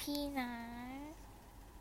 พี่นะ